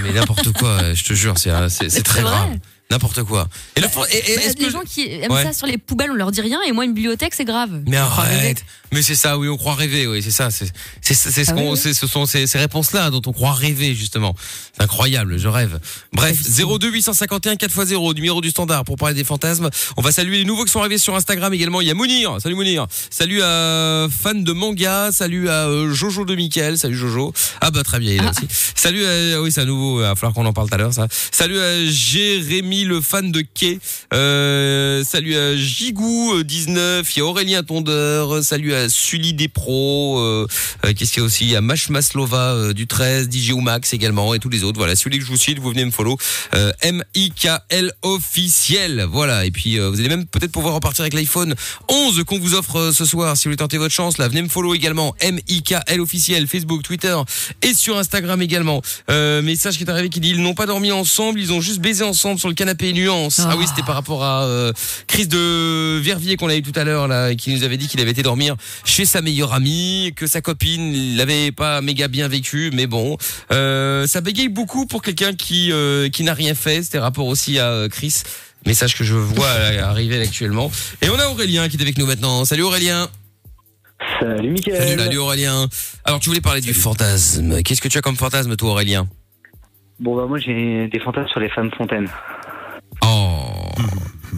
Mais n'importe quoi, euh, je te jure, c'est C'est très grave. N'importe quoi. Et le fan- et- et Bah, est-ce les que gens qui aiment Ouais. ça sur les poubelles, on leur dit rien, et moi, une bibliothèque, c'est grave. Mais arrête. Mais c'est ça, oui, on croit rêver, oui, c'est ça. C'est c'est c'est ce Ah qu'on, oui, oui. c'est ce sont ces, ces réponses-là dont on croit rêver justement. C'est incroyable, je rêve. Bref, 02 851 4x0, numéro du standard pour parler des fantasmes. On va saluer les nouveaux qui sont arrivés sur Instagram également. Il y a Mounir, salut Mounir. Salut à fan de manga, salut à euh, Jojo de Michael, salut Jojo. Ah bah très bien, il est là aussi. Salut, à, oui c'est à nouveau, il va falloir qu'on en parle tout à l'heure ça. Salut à Jérémy le fan de Kay. Euh, salut à Gigou 19. Il y a Aurélien Tondeur. Salut à Sully Despro. Euh, euh, Qu'est-ce qu'il y a aussi? A Mash Maslova euh, du 13, DJ Max également et tous les autres. Voilà, celui que je vous cite, vous venez me follow. Euh, M-I-K-L officiel. Voilà. Et puis euh, vous allez même peut-être pouvoir repartir avec l'iPhone 11 qu'on vous offre euh, ce soir. Si vous voulez tenter votre chance, là, venez me follow également. M-I-K-L officiel. Facebook, Twitter et sur Instagram également. Euh, message qui est arrivé qui dit ils n'ont pas dormi ensemble, ils ont juste baisé ensemble sur le canapé nuance. Ah, oui, c'était par rapport à euh, Chris de Verviers qu'on a eu tout à l'heure là, et qui nous avait dit qu'il avait été dormir chez sa meilleure amie, que sa copine l'avait pas méga bien vécu, mais bon, euh, ça bégaye beaucoup pour quelqu'un qui euh, qui n'a rien fait. C'était rapport aussi à euh, Chris. Message que je vois arriver actuellement. Et on a Aurélien qui est avec nous maintenant. Salut Aurélien. Salut Mickaël. Salut Aurélien. Alors tu voulais parler du fantasme. Qu'est-ce que tu as comme fantasme toi Aurélien? Bon, bah, moi, j'ai des fantasmes sur les femmes fontaines. Oh.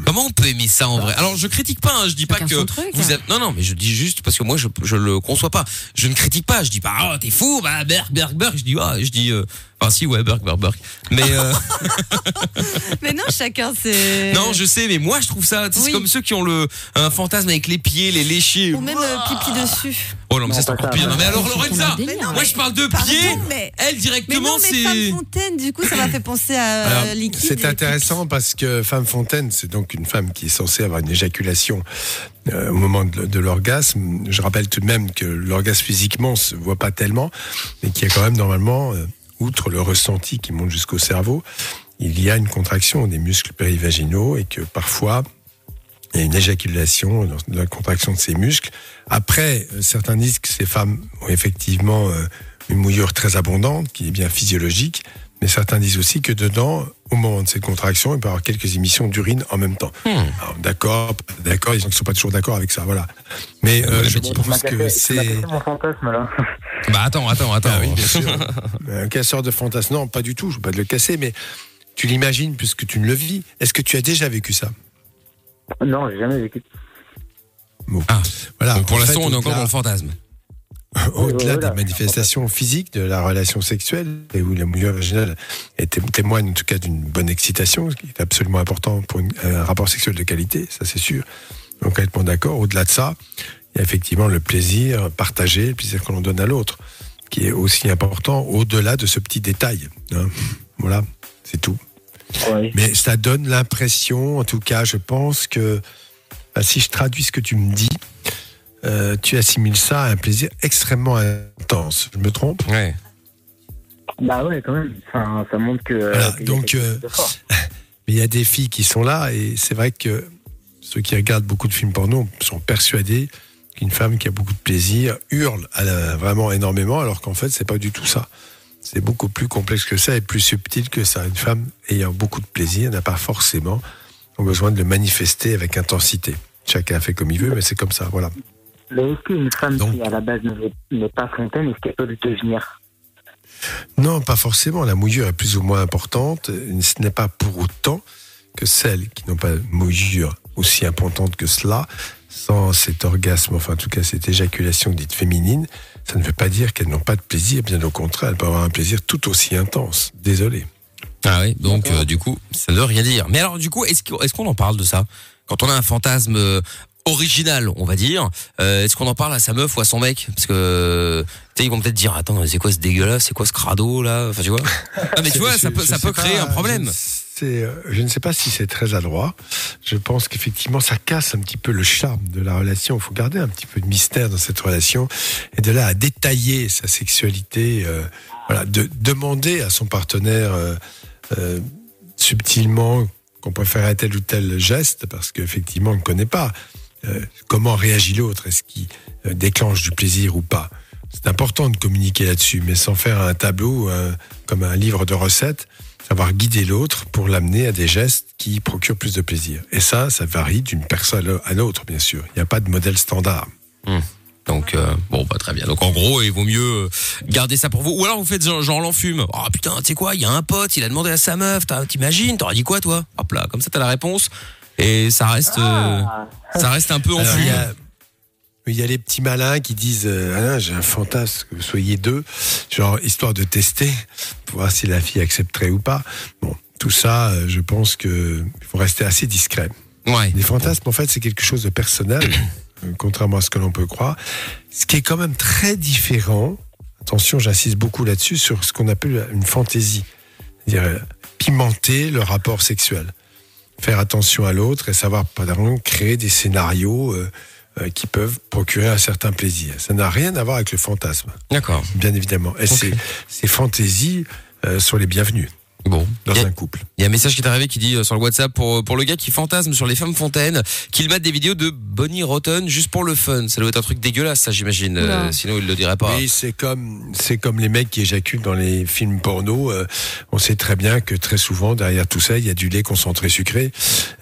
Comment on peut aimer ça en vrai? Alors je critique pas, hein, je dis pas que truc. vous avez... non non, mais je dis juste parce que moi je je le conçois pas. Je ne critique pas, je dis pas oh t'es fou, bah berg berg berg, je dis ah, je dis euh... enfin si ouais berg berg berg. Mais euh... Mais non, chacun c'est. non, je sais, mais moi je trouve ça, tu sais, c'est comme ceux qui ont le un fantasme avec les pieds, les léchés. Ou même euh, pipi dessus. Oh non, mais ça c'est encore pire. Non, mais alors C'est Lorenza, moi je parle de Pardon, pieds. mais. Elle directement mais Femme c'est Fontaine, du coup, ça m'a fait penser à Alors, euh, liquide. C'est intéressant parce que femme fontaine, c'est donc une femme qui est censée avoir une éjaculation euh, au moment de, de l'orgasme. Je rappelle tout de même que l'orgasme physiquement se voit pas tellement, mais qu'il y a quand même normalement, euh, outre le ressenti qui monte jusqu'au cerveau, il y a une contraction des muscles périvaginaux et que parfois il y a une éjaculation dans la contraction de ces muscles. Après, euh, certains disent que ces femmes ont effectivement euh, une mouillure très abondante, qui est bien physiologique, mais certains disent aussi que dedans, au moment de cette contraction, il peut y avoir quelques émissions d'urine en même temps. Hmm. Alors, D'accord, d'accord, ils ne sont pas toujours d'accord avec ça, voilà. Mais euh, Ouais, je pense que c'est mon fantasme, là. Bah attends, attends, attends. Ah oui, bien sûr. un casseur de fantasmes. Non, pas du tout, je ne veux pas te le casser, mais tu l'imagines puisque tu ne le vis. Est-ce que tu as déjà vécu ça? Non, j'ai jamais vécu. Bon. Ah. Voilà. Donc pour l'instant, on est encore dans le fantasme. Au-delà voilà, des manifestations physiques de la relation sexuelle, et où la mouillure vaginale témoigne en tout cas d'une bonne excitation, ce qui est absolument important pour une- un rapport sexuel de qualité, ça c'est sûr. Donc complètement d'accord. Au-delà de ça, il y a effectivement le plaisir partagé, le plaisir que l'on donne à l'autre, qui est aussi important au-delà de ce petit détail. hein. Voilà, c'est tout. Ouais. Mais ça donne l'impression, en tout cas, je pense que bah, si je traduis ce que tu me dis, euh, tu assimiles ça à un plaisir extrêmement intense. Je me trompe? Ouais. Bah ouais, quand même. Enfin, ça montre que. Voilà, a donc, euh. Mais il y a des filles qui sont là et c'est vrai que ceux qui regardent beaucoup de films porno sont persuadés qu'une femme qui a beaucoup de plaisir hurle à la- vraiment énormément alors qu'en fait c'est pas du tout ça. C'est beaucoup plus complexe que ça et plus subtil que ça. Une femme ayant beaucoup de plaisir n'a pas forcément besoin de le manifester avec intensité. Chacun fait comme il veut, mais c'est comme ça, voilà. Mais est-ce qu'une femme Donc- qui, à la base, n'est pas fontaine, est-ce qu'elle peut le devenir? Non, pas forcément. La mouillure est plus ou moins importante. Ce n'est pas pour autant que celles qui n'ont pas de mouillure aussi importante que cela, sans cet orgasme, enfin en tout cas cette éjaculation dite féminine, ça ne veut pas dire qu'elles n'ont pas de plaisir. Bien au contraire, elles peuvent avoir un plaisir tout aussi intense. Désolé. Ah oui, donc euh, du coup, ça ne veut rien dire. Mais alors du coup, est-ce qu'on est-ce qu'on en parle de ça? Quand on a un fantasme euh, original, on va dire, euh, est-ce qu'on en parle à sa meuf ou à son mec? Parce que tu sais, ils vont peut-être dire attends, c'est quoi ce dégueulasse C'est quoi ce crado là? Enfin tu vois Ah mais tu vois, Je- ça peut ça créer pas, un problème. Je ne, sais, euh, je ne sais pas si c'est très adroit. Je pense qu'effectivement, ça casse un petit peu le charme de la relation. Il faut garder un petit peu de mystère dans cette relation. Et de là à détailler sa sexualité, euh, voilà, de demander à son partenaire euh, euh, subtilement qu'on préférait tel ou tel geste, parce qu'effectivement, on ne connaît pas euh, comment réagit l'autre? Est-ce qu'il euh, déclenche du plaisir ou pas? C'est important de communiquer là-dessus, mais sans faire un tableau euh, comme un livre de recettes, savoir guider l'autre pour l'amener à des gestes qui procurent plus de plaisir. Et ça, ça varie d'une personne à l'autre, bien sûr. Il n'y a pas de modèle standard. Donc euh, bon, bah très bien. Donc en gros, il vaut mieux garder ça pour vous. Ou alors vous faites genre, l'enfume. Oh putain, tu sais quoi? Il y a un pote, il a demandé à sa meuf. T'imagines? T'aurais dit quoi toi? Hop là, comme ça t'as la réponse. Et ça reste, euh, Ah, ça reste un peu enfume. il y a, il y a les petits malins qui disent euh, Ah j'ai un fantasme que vous soyez deux, genre histoire de tester, pour voir si la fille accepterait ou pas. Bon, tout ça, euh, je pense que il faut rester assez discret. Ouais. Les fantasmes, en fait, c'est quelque chose de personnel, euh, contrairement à ce que l'on peut croire. Ce qui est quand même très différent, attention, j'insiste beaucoup là-dessus, sur ce qu'on appelle une fantaisie. C'est-à-dire pimenter le rapport sexuel. Faire attention à l'autre et savoir, pardon, créer des scénarios euh, euh, qui peuvent procurer un certain plaisir. Ça n'a rien à voir avec le fantasme, D'accord. bien évidemment. Et ces, ces fantaisies euh, sont les bienvenues Bon. dans Il y a- un couple. Il y a un message qui est arrivé qui dit euh, sur le WhatsApp pour, pour le gars qui fantasme sur les femmes fontaines qu'il mette des vidéos de Bonnie Rotten juste pour le fun. Ça doit être un truc dégueulasse, ça j'imagine. Euh, sinon il le dirait pas. Oui, c'est comme c'est comme les mecs qui éjaculent dans les films porno. euh, on sait très bien que très souvent derrière tout ça, il y a du lait concentré sucré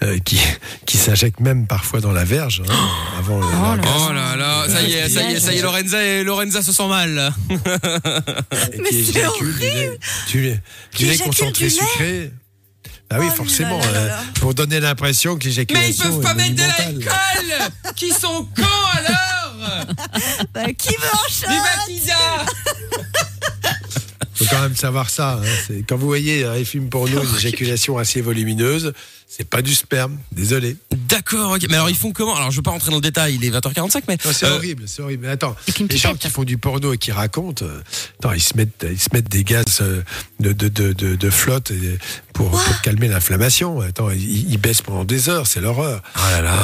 euh, qui qui s'injecte même parfois dans la verge hein, avant l'orgasme. Oh là là, ça y est, ça y est, ça y est, Lorenza et Lorenza se sent mal. et Mais qui c'est éjacule du lait, du lait, du concentré du lait sucré. Ah oui, Oh forcément, là là là euh, pour donner l'impression que l'éjaculation est monumentale. Qui sont cons alors Bah, qui veut un chat faut quand même savoir ça. hein. Quand vous voyez les films porno une éjaculation assez volumineuse, c'est pas du sperme. Désolé. D'accord, ok. Mais alors ils font comment? Alors je veux pas rentrer dans le détail, il est 20h45, mais. C'est euh, horrible, c'est horrible. Mais attends, les gens qui font du porno et qui racontent, euh, attends, ils se mettent, ils se mettent des gaz euh, de, de, de, de, de flotte pour, pour calmer l'inflammation. Attends, ils, ils baissent pendant des heures, c'est l'horreur. Ah là là.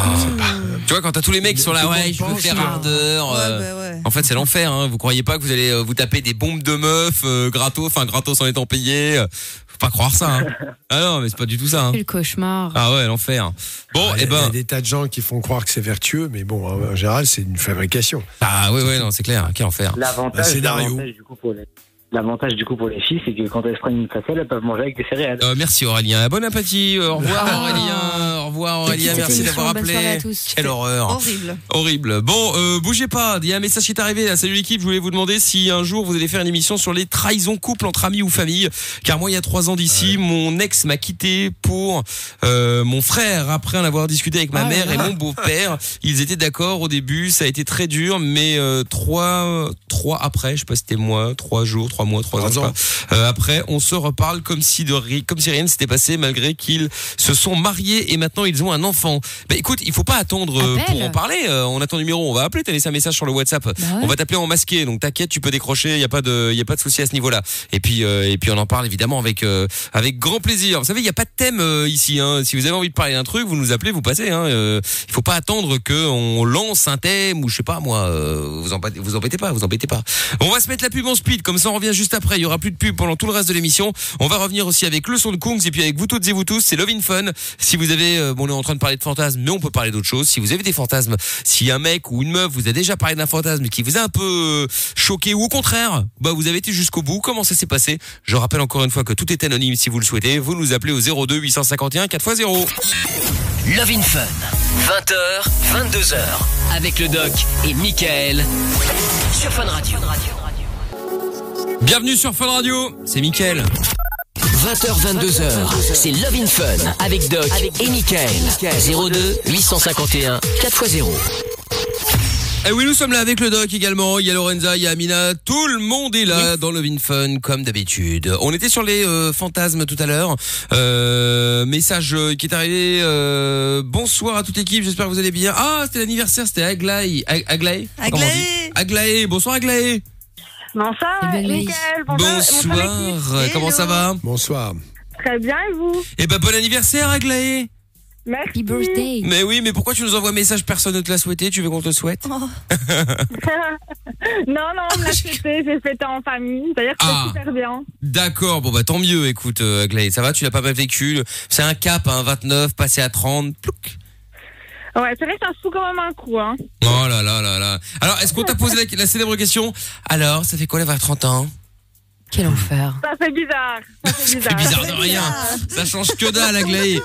Tu vois, quand t'as tous les mecs qui sont là, ouais, je veux faire que- ardeur. Ouais, euh, bah ouais. En fait, c'est l'enfer. Hein. Vous croyez pas que vous allez vous taper des bombes de meufs euh, gratos, enfin gratos en étant payé euh, Faut pas croire ça. Hein. ah non, mais c'est pas du tout ça. Hein. Quel cauchemar. Ah ouais, l'enfer. Bon, Ah, Il y et a- il y a ben. des tas de gens qui font croire que c'est vertueux, mais bon, en, général, c'est une fabrication. Ah ouais, ouais, non, c'est clair. Quel enfer. Un L'avantage, scénario. l'avantage, du coup pour les, l'avantage du coup pour les filles, c'est que quand elles se prennent une facelle, elles peuvent manger avec des céréales. Euh, merci Aurélien. Bon appétit. Euh, Au revoir Ah. Aurélien. Au revoir Aurélien. Merci d'avoir appelé. à tous. Quelle horreur. Horrible. Horrible. Bon, euh, bougez pas. Il y a un message qui est arrivé. Là. Salut l'équipe. Je voulais vous demander si un jour vous allez faire une émission sur les trahisons couple entre amis ou famille. Car moi, il y a trois ans d'ici, mon ex m'a quitté pour euh, mon frère. Après en avoir discuté avec ma Ah là mère et mon beau-père, ils étaient d'accord au début. Ça a été très dur, mais euh, trois, trois après, je sais pas si c'était moi, trois jours, trois mois, trois, Trois ans. Euh, après, on se reparle comme si de ri- comme si rien ne s'était passé, malgré qu'ils se sont mariés et maintenant ils ont un enfant. Bah écoute, il faut pas attendre euh, pour en parler. Euh, on a ton numéro, on va appeler. T'as laissé un message sur le WhatsApp. ouais. On va t'appeler en masqué, donc t'inquiète, tu peux décrocher. Il y a pas de, il y a pas de souci à ce niveau-là. Et puis, euh, et puis on en parle évidemment avec euh, avec grand plaisir. Vous savez, il y a pas de thème euh, ici. Hein. Si vous avez envie de parler d'un truc, vous nous appelez, vous passez. Hein. Euh, il faut pas attendre que on lance un thème ou je sais pas moi. euh, vous embêtez, vous embêtez pas, vous embêtez pas. On va se mettre la pub en speed, comme ça on revient juste après. Il y aura plus de pub pendant tout le reste de l'émission. On va revenir aussi avec le son de Kungs et puis avec vous toutes et vous tous. C'est Love in Fun. Si vous avez, euh, bon, on est en train de parler de fantasmes, mais on peut parler d'autres choses. Si vous avez des fantasmes, si un mec ou une meuf vous a déjà parlé d'un fantasme qui vous a un peu euh, choqué ou au contraire, bah vous avez été jusqu'au bout. Comment ça s'est passé? Je rappelle encore une fois que tout est anonyme si vous le souhaitez. Vous nous appelez au 02 851 4x0. Love in Fun. 20h, 22h. Avec le doc et Michael. Sur Fun Radio. Bienvenue sur Fun Radio. C'est Mickaël. 20h, 22h. C'est Love in Fun. Avec Doc et Michael. 02 851 4x0. Et Eh oui, nous sommes là avec le doc également. Il y a Lorenza, il y a Amina. Tout le monde est là dans le Fun comme d'habitude. On était sur les euh, fantasmes tout à l'heure. Euh, message euh, qui est arrivé. euh, bonsoir à toute l'équipe. J'espère que vous allez bien. Ah, c'était l'anniversaire. C'était Aglaé. Ag- Aglaé? Aglaé. Aglaé. Bonsoir Aglaé. Bonsoir, Eh ben, oui. Mickaël. Bonsoir, bonsoir. Bonsoir. Comment ça va? Bonsoir. Très bien, et vous? Eh ben bon anniversaire Aglaé. Merci. Happy birthday. Mais oui, mais pourquoi tu nous envoies un message personne ne te l'a souhaité? Tu veux qu'on te le souhaite? Non, non, on me l'a fêté, j'ai fêté en famille. D'ailleurs, c'était Ah. super bien. D'accord, bon bah tant mieux, écoute euh, Aglaé, ça va, tu l'as pas mal vécu, c'est un cap, hein, 29, passé à 30, plouc. Ouais, c'est vrai que ça se fout quand même un coup, hein. Oh là là là là. Alors, est-ce qu'on t'a posé la, la célèbre question Alors, ça fait quoi d'avoir 30 ans? Quel enfer. Ça fait bizarre. Ça fait bizarre. bizarre de rien, ça change que dalle Aglaé.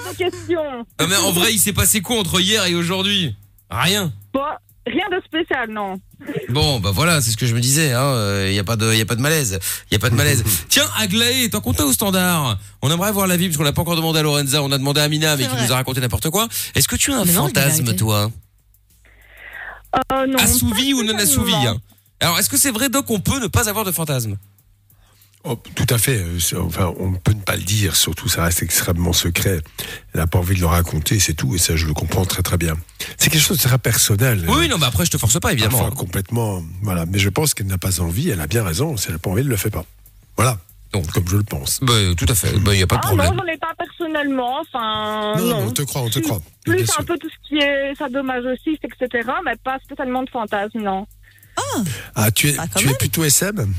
Non mais en vrai, il s'est passé quoi entre hier et aujourd'hui? Rien. Bon, rien de spécial, non. Bon, bah voilà, c'est ce que je me disais. Il hein. y a pas de, y a pas de malaise. Il y a pas de malaise. Tiens, Aglaé, t'en comptes au standard? On aimerait voir la vie parce qu'on n'a pas encore demandé à Lorenza. On a demandé à Amina, mais qui nous a raconté n'importe quoi. Est-ce que tu as un Mais fantasme, toi? Euh, non. Assouvi ou non assouvi hein? Alors, est-ce que c'est vrai, Doc, qu'on peut ne pas avoir de fantasme? Oh, tout à fait. euh, Enfin, on ne peut ne pas le dire. Surtout, ça reste extrêmement secret. Elle n'a pas envie de le raconter, c'est tout. Et ça, je le comprends très très bien. C'est quelque chose de très personnel. Oui, non, bah après, je te force pas, évidemment. Enfin, complètement. Voilà. Mais je pense qu'elle n'a pas envie. Elle a bien raison. Si elle n'a pas envie, elle ne le fait pas. Voilà. Donc, comme je le pense. Bah, tout à fait. Bah, il n'y a pas de Ah problème. non, j'en ai pas personnellement. Enfin, Non, non. non, on te croit, on te croit. Plus Bien un sûr. peu tout ce qui est sadomasochisme, etc. Mais pas spécialement de fantasme, non. Ah, tu es, Bah, tu es plutôt SM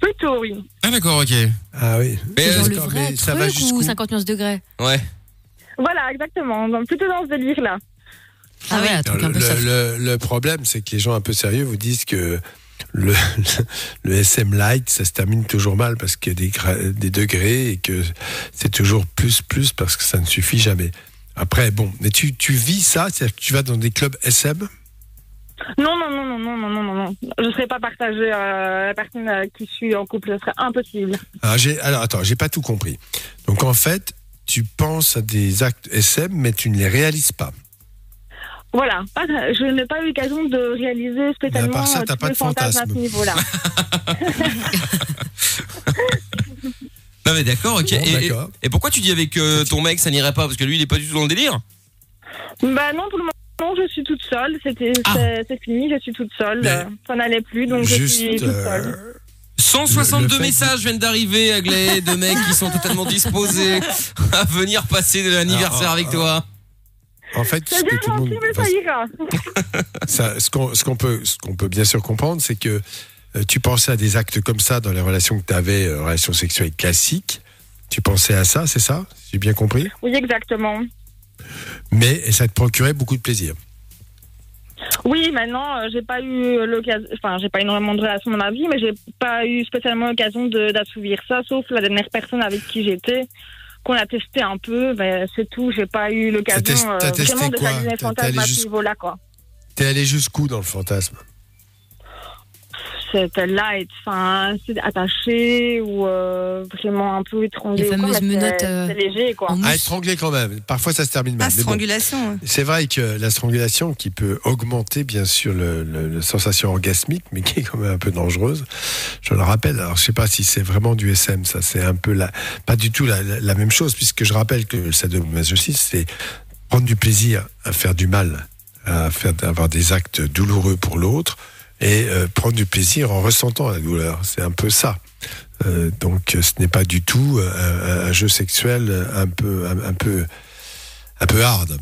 Plutôt, oui. Ah, d'accord, ok. Ah oui. Mais, euh, genre le d'accord, vrai mais ça va truc jusqu'où ou 50 nuances degrés ouais. Voilà, exactement. Donc, plutôt dans ce délire-là. Ah ouais, un truc le, un peu soft. le- le problème, c'est que les gens un peu sérieux vous disent que le, le SM light, ça se termine toujours mal parce qu'il y a des, gra- des degrés et que c'est toujours plus, plus parce que ça ne suffit jamais. Après, bon, mais tu, tu vis ça, c'est-à-dire que tu vas dans des clubs SM non, non, non, non, non, non, non, non. Je ne serais pas partagée à la personne avec qui je suis en couple. Ce serait impossible. Ah, alors, alors attends, j'ai pas tout compris. Donc, en fait, tu penses à des actes SM, mais tu ne les réalises pas. Voilà, je n'ai pas eu l'occasion de réaliser spécialement à part ça, euh, tous pas de fantasme. à ce niveau-là. non mais d'accord, ok. Bon, et, et, pourquoi tu dis avec euh, ton mec ça n'irait pas? Parce que lui il est pas du tout dans le délire Bah non, tout le monde non, je suis toute seule. C'était, Ah. c'est, c'est fini, je suis toute seule. Mais Euh, Ça n'allait plus, donc je suis toute euh, seule. 162 Le- le fait- messages viennent d'arriver, Aglaé, de mecs qui sont totalement disposés à venir passer de l'anniversaire Ah, avec ah, toi. en fait, C'est ce bien que tout le gentil, monde. mais ça ira. Ça, ce qu'on ce qu'on peut, ce qu'on peut bien sûr comprendre, c'est que euh, tu pensais à des actes comme ça dans les relations que tu avais, euh, relations sexuelles classiques. Tu pensais à ça, c'est ça? J'ai bien compris? Oui, exactement. Mais ça te procurait beaucoup de plaisir. Oui, maintenant, euh, j'ai pas eu l'occasion, enfin, j'ai pas énormément de relations dans ma vie, mais j'ai pas eu spécialement l'occasion d'assouvir ça, sauf la dernière personne avec qui j'étais, qu'on a testé un peu, ben, c'est tout, j'ai pas eu l'occasion euh, vraiment de fantasmes allé à ce niveau-là, quoi. T'es allé jusqu'où dans le fantasme? C'était light, enfin, c'est attaché ou euh, vraiment un peu étranglé. Les ou quoi, fameuses menottes, euh, C'est léger, quoi. À étrangler quand même. Parfois, ça se termine mal. Ah, mais bon. strangulation. C'est vrai que la strangulation qui peut augmenter bien sûr le, le- la sensation orgasmique, mais qui est quand même un peu dangereuse. Je le rappelle. Alors je sais pas si c'est vraiment du SM, ça c'est un peu la, pas du tout la, la- la même chose, puisque je rappelle que le sadomasochisme c'est prendre du plaisir à faire du mal, à faire avoir des actes douloureux pour l'autre et euh, prendre du plaisir en ressentant la douleur. C'est un peu ça. Euh, donc euh, ce n'est pas du tout euh, un, un jeu sexuel un peu un, un peu un peu hard.